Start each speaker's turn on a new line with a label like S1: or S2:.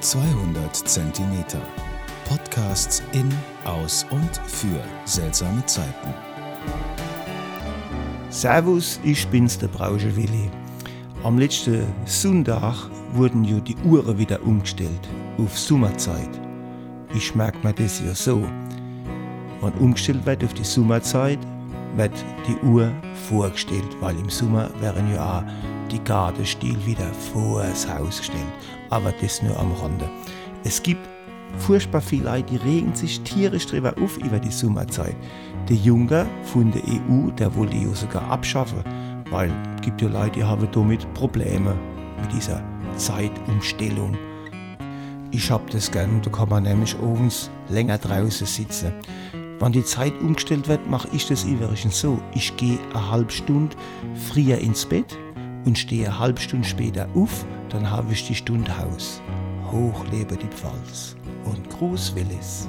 S1: 200 Zentimeter. Podcasts in, aus und für seltsame Zeiten.
S2: Servus, ich bin's, der Brausche Willi. Am letzten Sonntag wurden ja die Uhren wieder umgestellt auf Sommerzeit. Ich merke mir das ja so. Wenn umgestellt wird auf die Sommerzeit, wird die Uhr vorgestellt, weil im Sommer wären ja auch die Gartenstil wieder vor das Haus gestellt. Aber das nur am Rande. Es gibt furchtbar viele Leute, die regen sich tierisch drüber auf über die Sommerzeit. Der Junge von der EU, der wollte die sogar abschaffen, weil es gibt ja Leute, die haben damit Probleme mit dieser Zeitumstellung. Ich hab das gern, da kann man nämlich abends länger draußen sitzen. Wenn die Zeit umgestellt wird, mache ich das übrigens so. Ich gehe eine halbe Stunde früher ins Bett und stehe eine halbe Stunde später auf, dann habe ich die Stunde Haus. Hoch lebe die Pfalz und Gruß Willis.